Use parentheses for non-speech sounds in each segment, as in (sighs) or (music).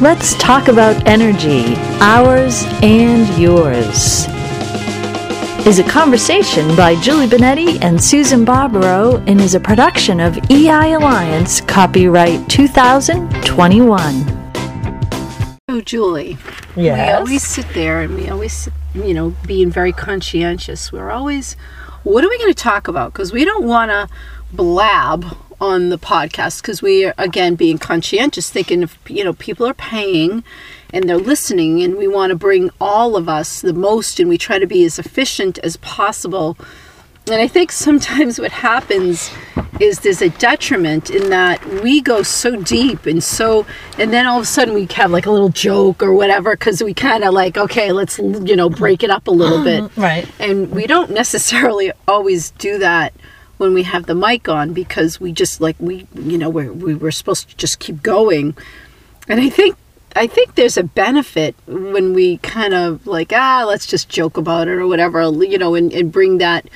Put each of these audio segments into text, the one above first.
Let's talk about energy, ours and yours. Is a conversation by Julie Benetti and Susan Barbaro and is a production of EI Alliance, copyright 2021. Oh, Julie. Yes. We always sit there and we always, you know, being very conscientious. We're always, what are we going to talk about? Because we don't want to blab on the podcast because we are, again, being conscientious, thinking if, you know, people are paying and they're listening and we want to bring all of us the most and we try to be as efficient as possible. And I think sometimes what happens is there's a detriment in that we go so deep and so, and then all of a sudden we have like a little joke or whatever because we kind of like, okay, let's, you know, break it up a little bit. (clears throat) Right. And we don't necessarily always do that when we have the mic on because we just like, we, you know, we're, we were supposed to just keep going. And I think I think there's a benefit when we kind of like, ah, let's just joke about it or whatever, you know, and, and bring that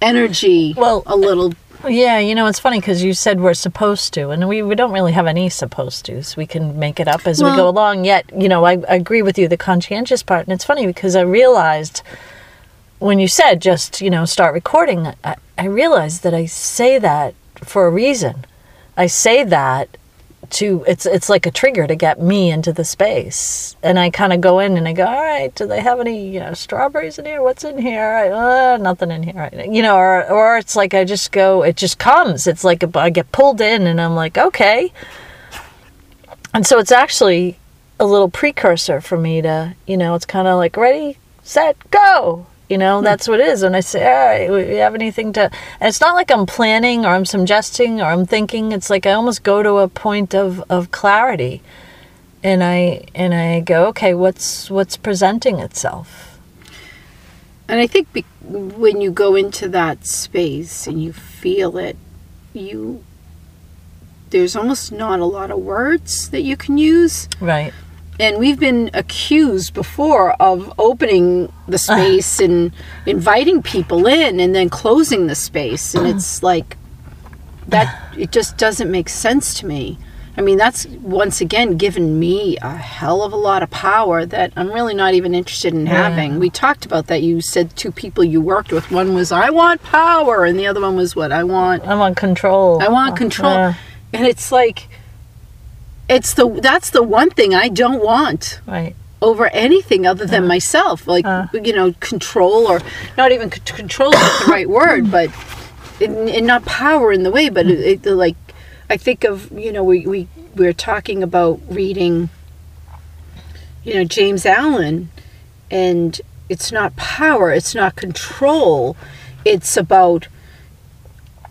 energy Well, a little. Yeah, you know, it's funny because you said we're supposed to, and we, we don't really have any supposed to's. We can make it up as we go along. Yet, you know, I, I agree with you, the conscientious part. And it's funny because I realized when you said just, you know, start recording, I, I realize that I say that for a reason. I say that to it's it's like a trigger to get me into the space. And i kind of go in and i go all right do they have any you know strawberries in here? What's in here? Uh, nothing in here. You know or or it's like i just go it just comes. It's like i get pulled in and i'm like okay. And so it's actually a little precursor for me to you know it's kind of like ready set go you know hmm. that's what it is. And i say all right we have anything to and it's not like i'm planning or i'm suggesting or i'm thinking. It's like i almost go to a point of of clarity. And i and i go okay what's what's presenting itself? And I think be, when you go into that space and you feel it, you there's almost not a lot of words that you can use. right And we've been accused before of opening the space and inviting people in and then closing the space. And it's like, that, it just doesn't make sense to me. I mean, that's once again given me a hell of a lot of power that I'm really not even interested in having. We talked about that. You said two people you worked with. One was, I want power. And the other one was, what? I want i want control I want control. Uh, and it's like, it's the that's the one thing I don't want right over anything other than myself. Like Uh. you know, control or not even c- control is the right word, (coughs) but and, and not power in the way. But it, it, like I think of you know we we we're talking about reading, you know James Allen, and it's not power, it's not control, it's about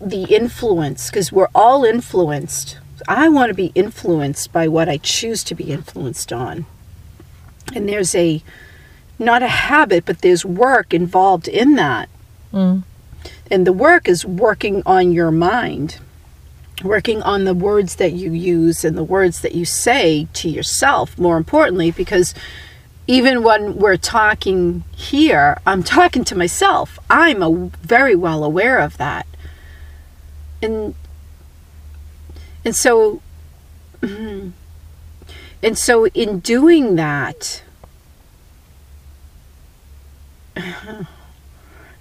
the influence because we're all influenced. I want to be influenced by what I choose to be influenced on. And there's a not a habit but there's work involved in that. Mm. and the work is working on your mind working on the words that you use and the words that you say to yourself more importantly because even when we're talking here i'm talking to myself. I'm a, very well aware of that. And and so and so in doing that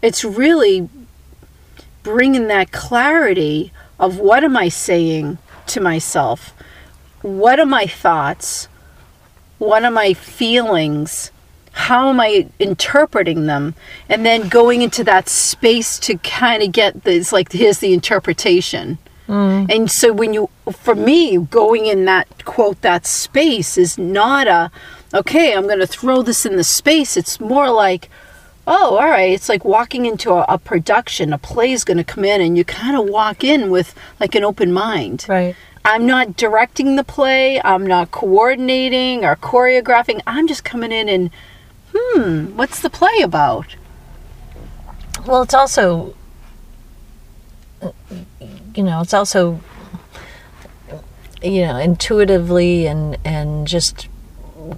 it's really bringing that clarity of what am I saying to myself? What are my thoughts? What are my feelings? How am I interpreting them? And then going into that space to kind of get this like, here's the interpretation. And so when you, for me, going in that quote, that space is not a, okay, I'm going to throw this in the space. It's more like, oh, all right. It's like walking into a, a production. A play is going to come in, and you kind of walk in with like an open mind. right I'm not directing the play. I'm not coordinating or choreographing. I'm just coming in and, hmm, what's the play about? Well, it's also, you know, it's also, you know, intuitively and and just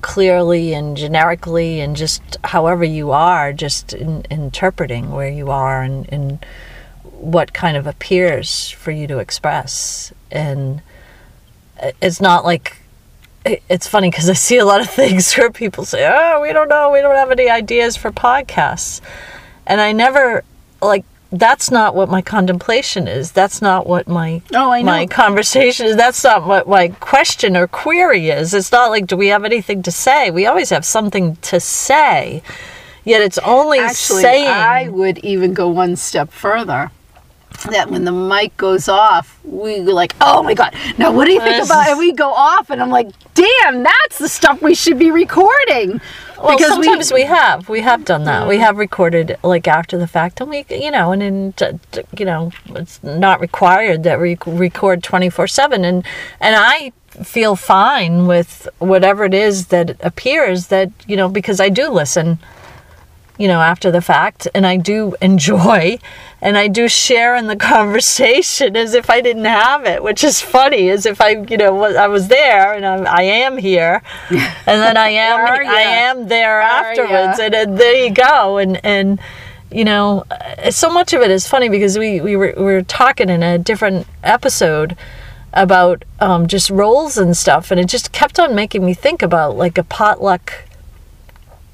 clearly and generically and just however you are, just in, interpreting where you are and, and what kind of appears for you to express. And it's not like it's funny because I see a lot of (laughs) things where people say, "Oh, we don't know, we don't have any ideas for podcasts," and I never like. That's not what my contemplation is. That's not what my Oh, I know. my conversation is. That's not what my question or query is. It's not like, do we have anything to say? We always have something to say. Yet it's only Actually, saying. I would even go one step further. That when the mic goes off, we go like, "Oh my god!" Now, what do you think about? And we go off, and I'm like, "Damn, that's the stuff we should be recording." Well, sometimes we, have. We have done that. We mm. have recorded like after the fact, and we you know, and t- you know, it's not required that we record twenty four seven, and and I feel fine with whatever it is that appears that you know because I do listen you know, after the fact, and I do enjoy and I do share in the (laughs) conversation as if I didn't have it, which is funny, as if I, you know, was, I was there and I'm, I am here, (laughs) and then I am, I am there afterwards, ya? and, there you go, and and you know, uh, so much of it is funny because we we were we were talking in a different episode about um, just roles and stuff, and it just kept on making me think about like a potluck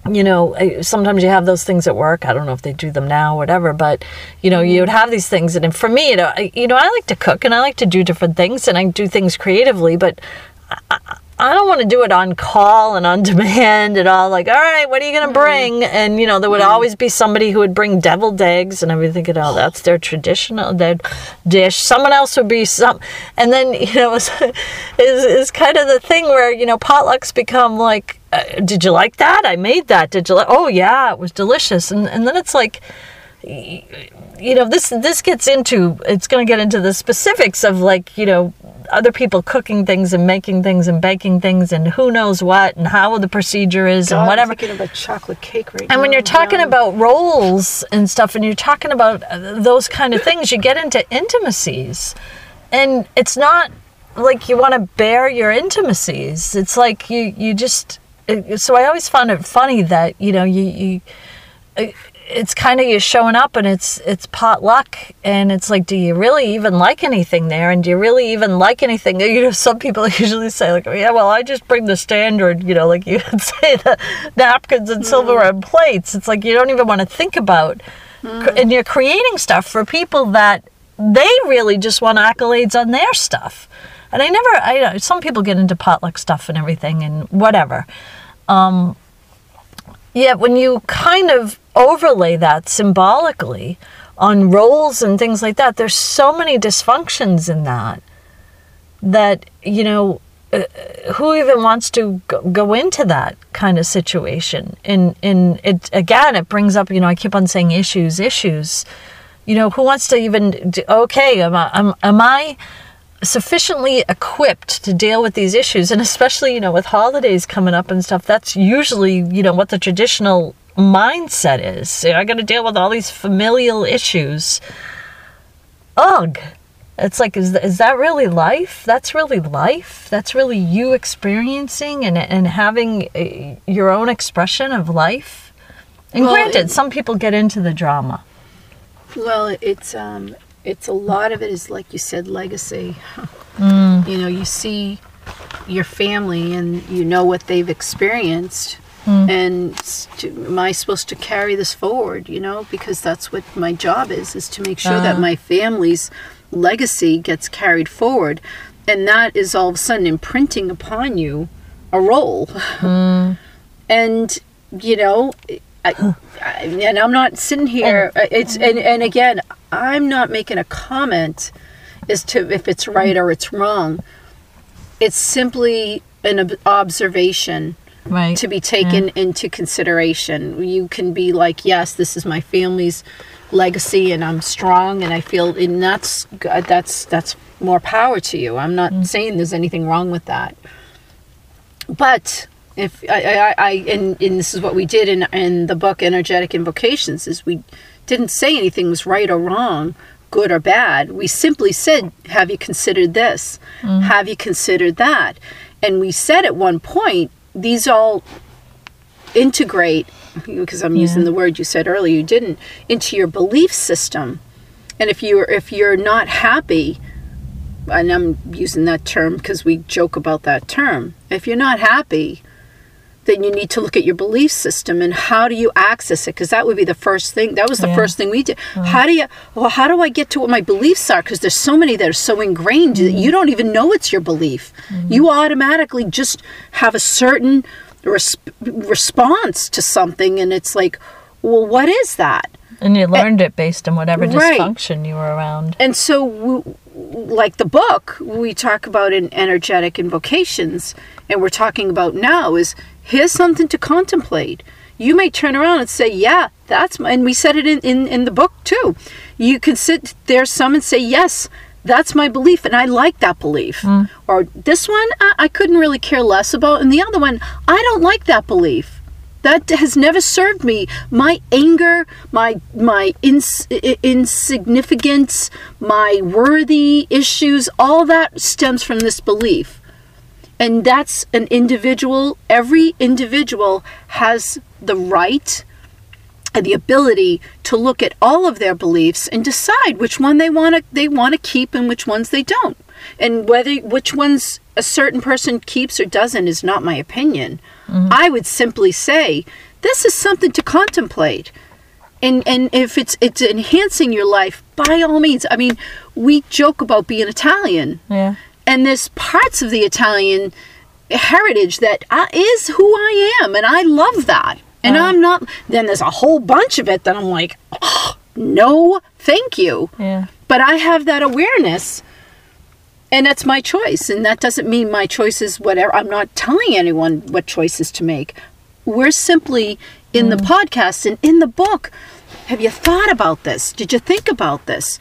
you know, uh, sometimes you have those things at work. I don't know if they do them now, whatever, but you know, you would mm-hmm. have these things. And for me, you know, I, you know, I like to cook and I like to do different things and I do things creatively, but I, I- don't want to do it on call and on (laughs) demand and all like, all right, what are you going to mm-hmm. bring? And, you know, there would mm-hmm. always be somebody who would bring deviled eggs and I'd be thinking, oh, that's their traditional their dish. Someone else would be some, and then, (laughs) you know, (laughs) is, is kind of the thing where, you know, potlucks become like, uh, did you like that? I made that. Did you like? Oh yeah, it was delicious. And and then it's like, you know, this this gets into it's going to get into the specifics of like you know other people cooking things and making things and baking things and who knows what and how the procedure is and God, whatever. I'm thinking of a chocolate cake right now. And when you're talking about roles and stuff, and you're talking about uh, those kind of things, you get into intimacies. And it's not like you want to bare your intimacies. It's like you, you just. It- So I always found it funny that, you know, you. you uh, it's kind of you showing up and it's it's potluck and it's like do you really even like anything there? And do you really even like anything? You know some people (laughs) usually say like oh, yeah well i just bring the standard you know like you (laughs) would say the napkins and silverware mm. and plates. It's like you don't even want to think about mm. and you're creating stuff for people that they really just want accolades on their stuff. And i never i know some people get into potluck stuff and everything and whatever Yet when you kind of overlay that symbolically on roles and things like that, there's so many dysfunctions in that that, you know, uh, who even wants to go, go into that kind of situation? And, and it, again, it brings up, you know, I keep on saying issues, issues. You know, who wants to even, do, okay, am I, am, am I sufficiently equipped to deal with these issues and especially you know with holidays coming up and stuff that's usually you know what the traditional mindset is. So i got to deal with all these familial issues. Ugh. It's like is, is that really life? That's really life? That's really you experiencing and, and having a, your own expression of life? And Well, granted it- some people get into the drama. Well, it's um, it's a lot of it is like you said, legacy. Mm. You know, you see your family and you know what they've experienced, Mm. and to, am I supposed to carry this forward? You know, because that's what my job is: is to make sure that Ah. my family's legacy gets carried forward, and that is all of a sudden imprinting upon you a role. Mm. (laughs) and you know I, I, and i'm not sitting here uh, it's and, and again i'm not making a comment as to if it's right or it's wrong. It's simply an ob- observation right. to be taken into consideration. You can be like yes this is my family's legacy and i'm strong and i feel and that's g- that's that's more power to you. I'm not saying there's anything wrong with that. But if I, I, I and, and this is what we did in in the book energetic invocations is we didn't say anything was right or wrong good or bad. We simply said have you considered this? Mm. Have you considered that? And we said at one point these all integrate because i'm using the word you said earlier you didn't into your belief system. And if you're if you're not happy and I'm using that term because we joke about that term. If you're not happy, then you need to look at your belief system and how do you access it? Because that would be the first thing that was the Yeah. first thing we did. How do you well how do i get to what my beliefs are? Because there's so many that are so ingrained that you don't even know it's your belief. Mm-hmm. You automatically just have a certain res- response to something and it's like well what is that? And you learned it based on whatever Right. dysfunction you were around. and so, w- like the book we talk about in energetic invocations, and we're talking about now is here's something to contemplate. You may turn around and say, "Yeah, that's," my, and we said it in, in in the book too. You can sit there, some and say, "Yes." That's my belief, and I like that belief. Hmm. Or this one, I, I couldn't really care less about, and the other one, I don't like that belief that has never served me my anger my my ins- insignificance my worthy issues all that stems from this belief and that's an individual every individual has the right and the ability to look at all of their beliefs and decide which one they want to they want to keep and which ones they don't. And whether which ones a certain person keeps or doesn't is not my opinion. Mm-hmm. I would simply say this is something to contemplate. And and if it's it's enhancing your life by all means. I mean we joke about being italian. Yeah. And there's parts of the Italian heritage that uh, is who I am, and I love that. And I'm not. Then there's a whole bunch of it that I'm like, oh, no, thank you. Yeah. But I have that awareness, and that's my choice. And that doesn't mean my choice is whatever. I'm not telling anyone what choices to make. We're simply in the podcast and in the book. Have you thought about this? Did you think about this?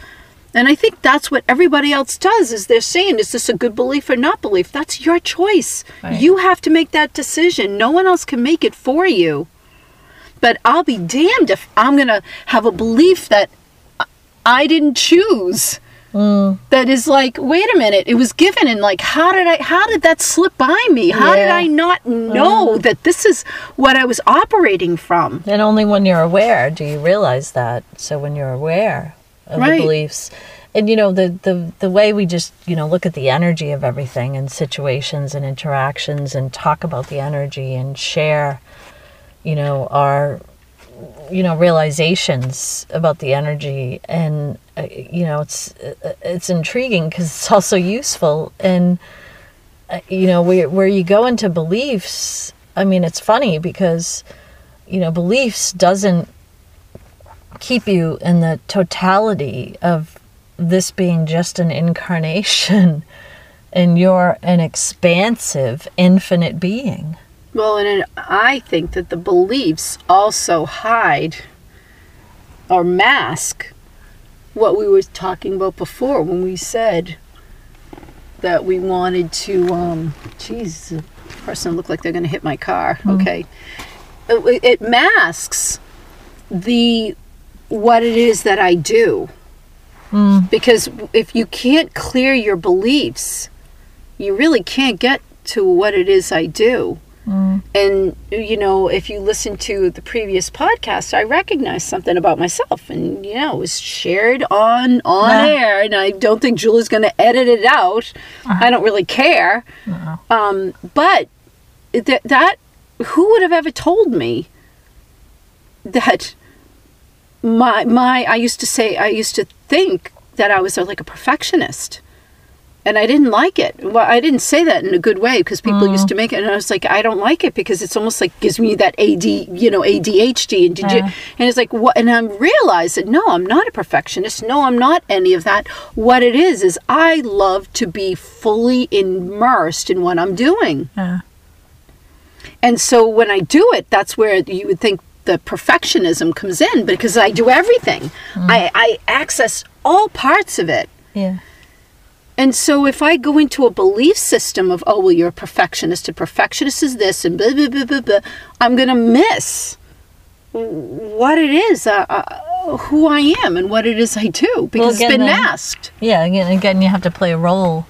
And I think that's what everybody else does is they're saying, is this a good belief or not belief? That's your choice. Right. You have to make that decision. No one else can make it for you. But I'll be damned if I'm going to have a belief that I- I didn't choose. Mm. That is like, wait a minute, it was given and like how did I how did that slip by me? How did I not know mm-hmm. that this is what I was operating from? And only when you're aware do you realize that. So when you're aware of Right. the beliefs, and you know the, the the way we just you know look at the energy of everything and situations and interactions and talk about the energy and share, you know our you know realizations about the energy. And uh, you know it's uh, it's intriguing because it's also useful. And uh, you know where where you go into beliefs i mean it's funny because you know beliefs doesn't keep you in the totality of this being just an incarnation (laughs) and you're an expansive infinite being Well, and it, I think that the beliefs also hide or mask what we were talking about before when we said that we wanted to. Um, geez, the person looked like they're going to hit my car. Okay, it, it masks the what it is that I do. Hmm. Because if you can't clear your beliefs, you really can't get to what it is I do. Hmm. And, you know, if you listen to the previous podcast, I recognized something about myself and, you know, it was shared on on Yeah. air. And I don't think Julie's going to edit it out. Uh-huh. I don't really care. Uh-uh. Um, but that, that, who would have ever told me that my, my, I used to say, I used to think that I was uh, like a perfectionist and I didn't like it. Well, I didn't say that in a good way because people used to make it, and I was like, I don't like it because it's almost like gives me that AD, you know, ADHD, and did you? And it's like what? And I realized that no, I'm not a perfectionist. No, I'm not any of that. What it is is I love to be fully immersed in what I'm doing, yeah and so when I do it, that's where you would think the perfectionism comes in because I do everything. I, I access all parts of it. yeah And so if I go into a belief system of, oh, well, you're a perfectionist, and perfectionist is this, and blah, blah, blah, blah, blah, I'm going to miss what it is, uh, uh, who I am, and what it is I do because again, it's been masked. yeah again again you have to play a role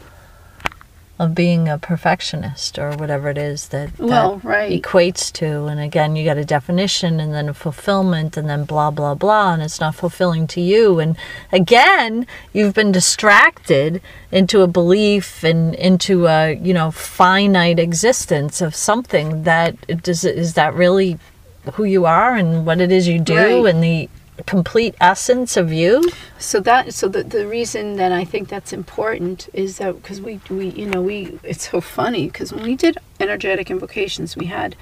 of being a perfectionist or whatever it is that, that Well, right. equates to. And again, you got a definition and then a fulfillment and then blah, blah, blah. And it's not fulfilling to you. And again, you've been distracted into a belief and into a, you know, finite existence of something that does, is that really who you are and what it is you do Right. and the complete essence of you? So that so the the reason that I think that's important is that because we we you know we it's so funny because when we did energetic invocations we had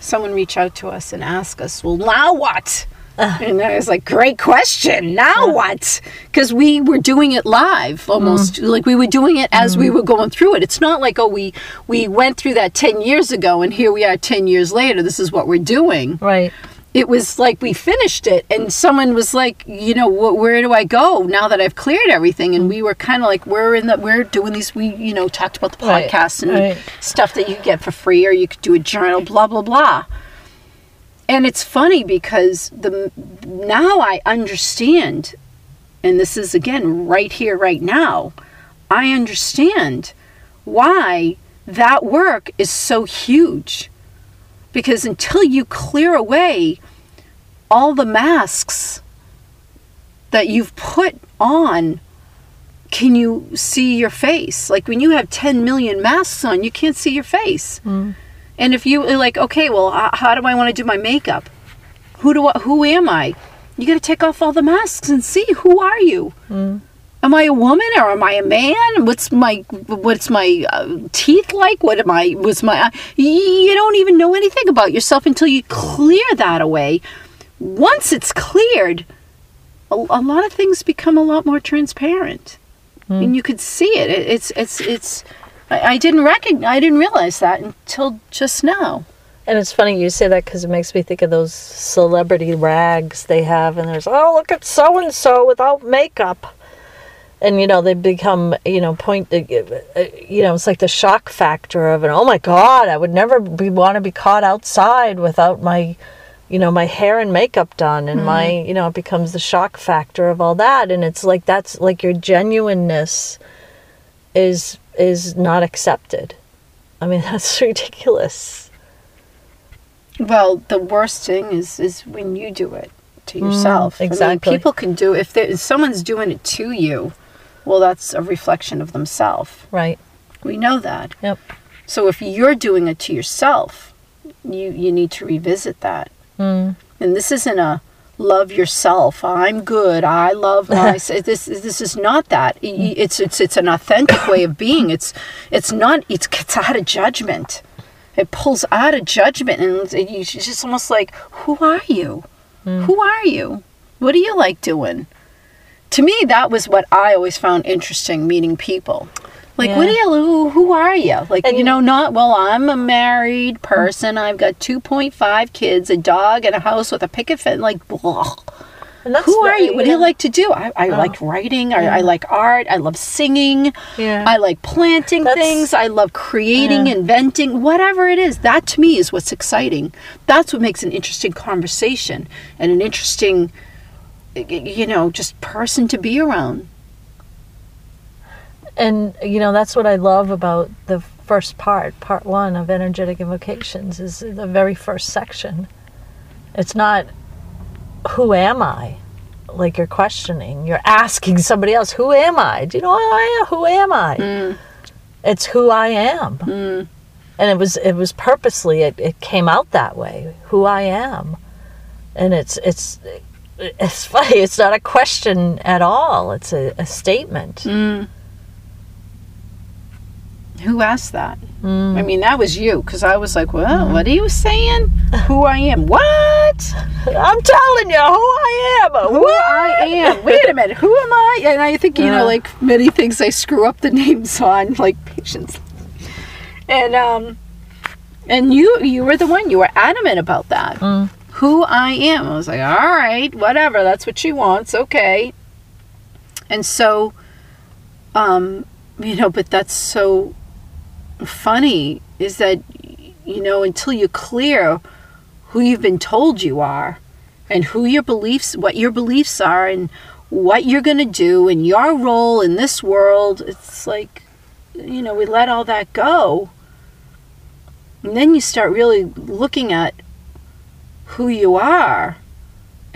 someone reach out to us and ask us well now what? Ah. And I was like great question. Now what? Because we were doing it live almost. Mm. Like we were doing it as we mm. were going through it. It's not like oh we we went through that 10 years ago and here we are 10 years later. This is what we're doing. Right. It was like we finished it and someone was like you know wh- where do i go now that i've cleared everything? And we were kind of like we're in the we're doing these we you know talked about the Right, and right. stuff that you get for free or you could do a journal blah blah blah. And it's funny because the now i understand and this is again right here right now i understand why that work is so huge. Because until you clear away all the masks that you've put on can you see your face? Like when you have 10 million masks on you can't see your face. Hmm. And if you like okay well uh, how do i want to do my makeup? Who do I, who am i? You got to take off all the masks and see who are you? Hmm. Am i a woman or am i a man? What's my what's my uh, teeth like? What am i was my uh, you don't even know anything about yourself until you clear that away once it's cleared a, a lot of things become a lot more transparent. And you could see it, it it's it's it's I, I didn't recognize i didn't realize that until just now. And it's funny you say that because it makes me think of those celebrity rags they have, and there's oh look at so and so without makeup, and you know they become you know point uh, you know it's like the shock factor of it. Oh my God, I would never be want to be caught outside without my you know my hair and makeup done, and my mm-hmm. you know it becomes the shock factor of all that, and it's like that's like your genuineness is is not accepted. I mean (laughs) that's ridiculous. well the worst thing is is when you do it to mm, yourself I mean, exactly. people can do if, there, if someone's doing it to you well that's a reflection of themselves Right. we know that Yep. so if you're doing it to yourself you you need to revisit that Mm. and this isn't a love yourself. I'm good. I love (laughs) myself this this is not that. It's it's it's an authentic way of being. It's it's not it's it's out of judgment. It pulls out of judgment and it's it's just almost like who are you? Who are you? What do you like doing? To me that was what i always found interesting meeting people like what do Yeah. you who, are you? Like And you know not well i'm a married person. I've got 2.5 kids a dog and a house with a picket fence. Like (laughs) blah. Who are you? What do you like to do? I, I oh. like writing. I, I like art. I love singing. Yeah. i like planting That's- things. I love creating Yeah. inventing whatever it is. That to me is what's exciting. That's what makes an interesting conversation and an interesting you know just person to be around And you know that's what I love about the first part, part one of energetic invocations, is the very first section. It's not who am I, like you're questioning. You're asking somebody else, who am I? Do you know who I am? Who am I? Hmm. It's who I am. Hmm. And it was it was purposely it, it came out that way, who I am. And it's it's it's (laughs) funny, it's not a question at all. It's a, a statement. Hmm. Who asked that Mm. i mean that was you because i was like well what are you saying who i am what I'm telling you who I am. who I am. Wait a minute, who am I? And I think you Yeah. know, like many things, I screw up the (laughs) names on, like patience. And um, and you you were the one. You were adamant about that. Mm. Who I am. I was like, all right, whatever. That's what she wants. Okay. And so, um, you know, but that's so funny is that you know until you clear who you've been told you are and who your beliefs what your beliefs are and what you're going to do and your role in this world it's like you know, we let all that go. And then you start really looking at who you are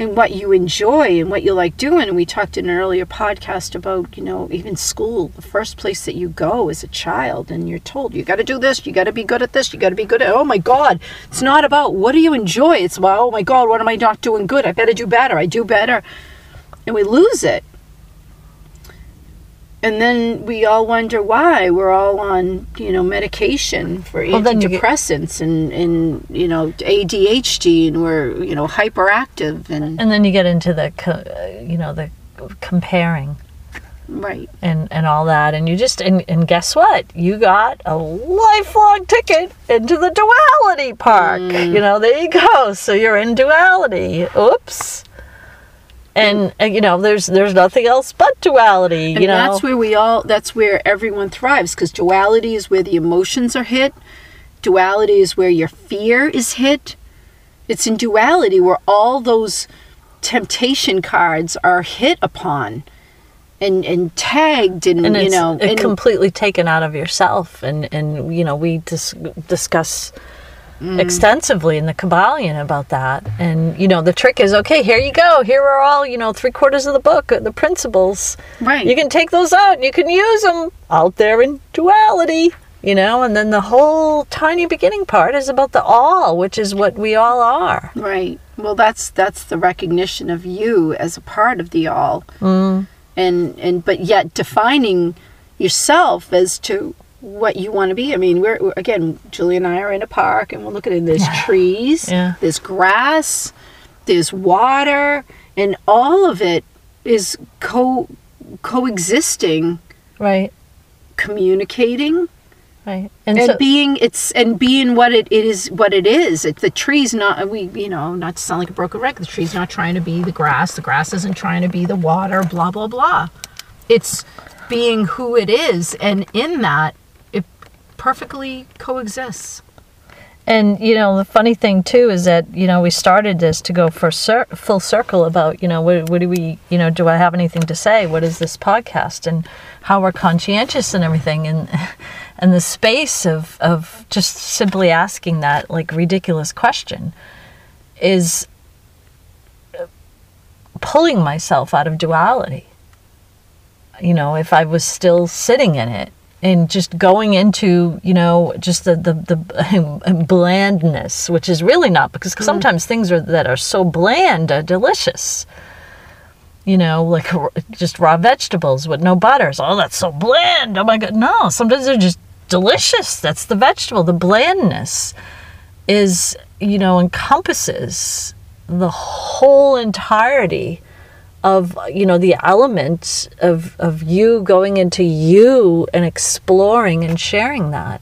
and what you enjoy and what you like doing. And we talked in an earlier podcast about, you know, even school, the first place that you go as a child, and you're told, you got to do this, you got to be good at this, you got to be good at, oh my God. It's not about what do you enjoy? It's about, oh my God, what am I not doing good? I better do better. I do better. And we lose it. And then we all wonder why we're all on, you know, medication for Well, you get- antidepressants and, and, you know, ADHD and we're, you know, hyperactive and, And then you get into the, uh, you know, the comparing right. and, and all that. And you just, and, and guess what? You got a lifelong ticket into the duality park. Mm. You know, there you go. So you're in duality. Oops. And, uh, you know, there's there's nothing else but duality. And you know, that's where we all, that's where everyone thrives because duality is where the emotions are hit. Duality is where your fear is hit. It's in duality where all those temptation cards are hit upon and, and tagged and, and you know, and, completely taken out of yourself and and you know we dis- discuss extensively in the Kybalion about that. And you know the trick is okay here you go. Here are all you know three quarters of the book uh, the principles. Right. you can take those out and you can use them out there in duality you know? And then the whole tiny beginning part is about the all which is what we all are. Right. Well, that's that's the recognition of you as a part of the all, mm. and and but yet defining yourself as to what you want to be. I mean, we're, we're again, Julie and I are in a park, and we're looking at there's trees, Yeah. there's grass, there's water, and all of it is co coexisting, right. communicating, right. And, so- being it's and being what it, it is what it is. It, the tree's not we you know not to sound like a broken record the tree's not trying to be the grass the grass isn't trying to be the water blah blah blah. It's being who it is and in that perfectly coexists And you know the funny thing too is that you know we started this to go for cir- full circle about you know what, what do we you know do I have anything to say? What is this podcast and how we're conscientious and everything and (laughs) and the space of of just simply asking that like ridiculous question is pulling myself out of duality. You know, if I was still sitting in it and just going into, you know, just the the, the (laughs) blandness, which is really not because mm. sometimes things are that are so bland are delicious. You know, like just raw vegetables with no butters. Oh, that's so bland. Oh my god, no. Sometimes they're just delicious. That's the vegetable. The blandness is, you know, encompasses the whole entirety of you know the element of of you going into you and exploring and sharing that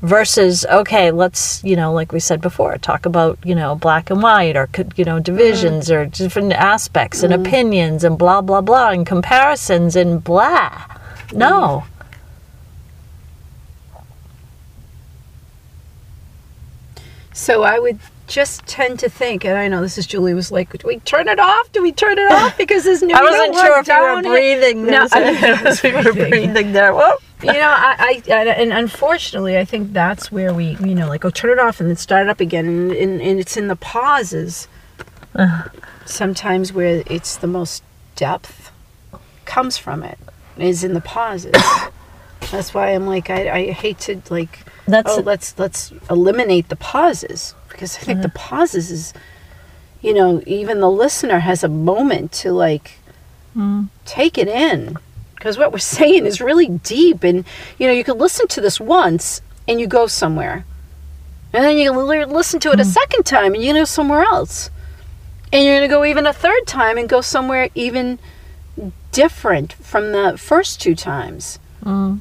versus okay let's you know like we said before talk about you know black and white or could you know mm-hmm. divisions or different aspects and mm-hmm. opinions and blah blah blah and comparisons and blah. Mm-hmm. No. So i would just tend to think and i know this is julie was like do we turn it off? Do we turn it off? (laughs) Because there's no i wasn't sure if you were breathing No, there was- you were breathing there. Whoop. you know, I, I, and unfortunately, I think that's where we, you know, like, oh, turn it off and then start it up again, and, and, and it's in the pauses. (sighs) Sometimes where it's the most depth comes from it is in the pauses. (coughs) that's why I'm like, I, I hate to like, That's- oh, let's let's eliminate the pauses because I think the uh-huh. pauses is, you know, even the listener has a moment to like mm. take it in. Because what we're saying is really deep and you know you can listen to this once and you go somewhere. And then you li- listen to it a mm. second time and you go somewhere else. And you're going to go even a third time and go somewhere even different from the first two times. Mm.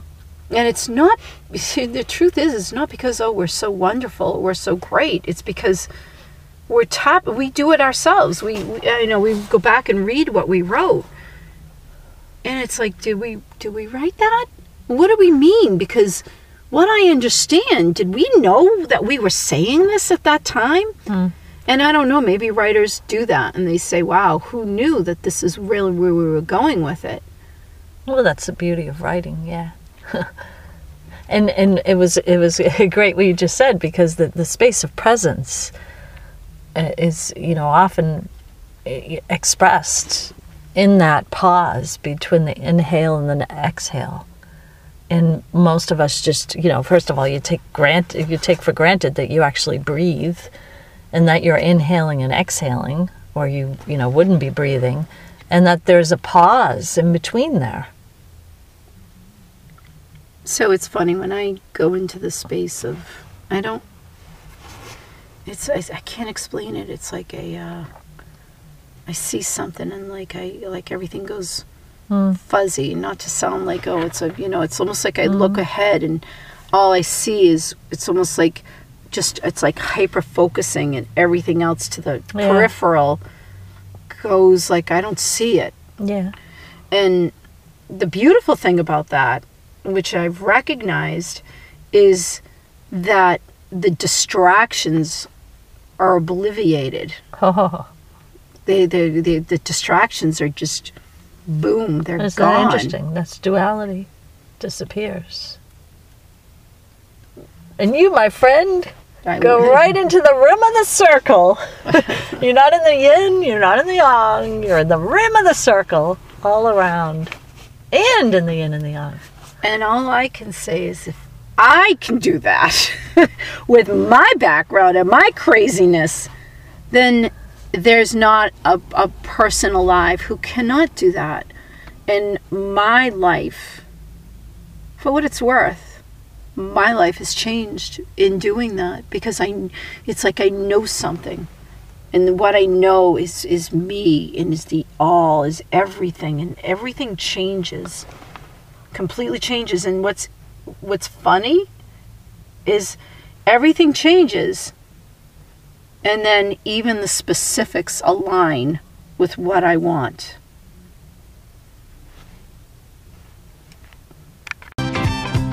And it's not the truth is it's not because oh we're so wonderful we're so great. It's because we're top we do it ourselves. We, we uh, you know we go back and read what we wrote. And it's like did we do we write that? What do we mean? Because what i understand did we know that we were saying this at that time? Hmm. And i don't know maybe writers do that and they say wow who knew that this is really where we were going with it? Well that's the beauty of writing yeah (laughs) and and it was it was (laughs) great what you just said because the the space of presence uh, is you know often uh, expressed in that pause between the inhale and the exhale. And most of us just you know first of all you take grant you take for granted that you actually breathe and that you're inhaling and exhaling or you you know wouldn't be breathing and that there's a pause in between there So it's funny when I go into the space of I don't. It's I, I can't explain it. It's like a. Uh, I see something and like I like everything goes fuzzy. Not to sound like oh it's a you know it's almost like I look ahead and all I see is it's almost like just it's like hyper focusing and everything else to the Yeah. peripheral goes like I don't see it. yeah And the beautiful thing about that, which I've recognized, is that the distractions are obliviated. oh (laughs) They, they, the the distractions are just boom, they're isn't gone. that interesting that's duality disappears and you my friend I- Go right (laughs) into the rim of the circle. (laughs) you're not in the yin, you're not in the yang, you're in the rim of the circle all around. And in the yin and the yang. And all I can say is if I can do that (laughs) with my background and my craziness, then there's not a, a person alive who cannot do that. In my life, for what it's worth, my life has changed in doing that because I, it's like I know something. And what I know is, is me and is the all, is everything, and everything changes completely changes and what's what's funny is everything changes and then even the specifics align with what I want.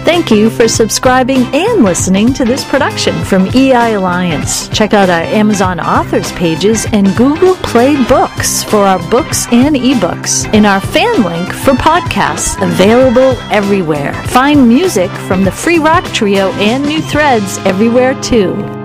Thank you for subscribing and listening to this production from EI Alliance. Check out our Amazon authors pages and Google Play Books for our books and ebooks, and our fan link for podcasts available everywhere. Find music from the Free Rock Trio and New Threads everywhere too.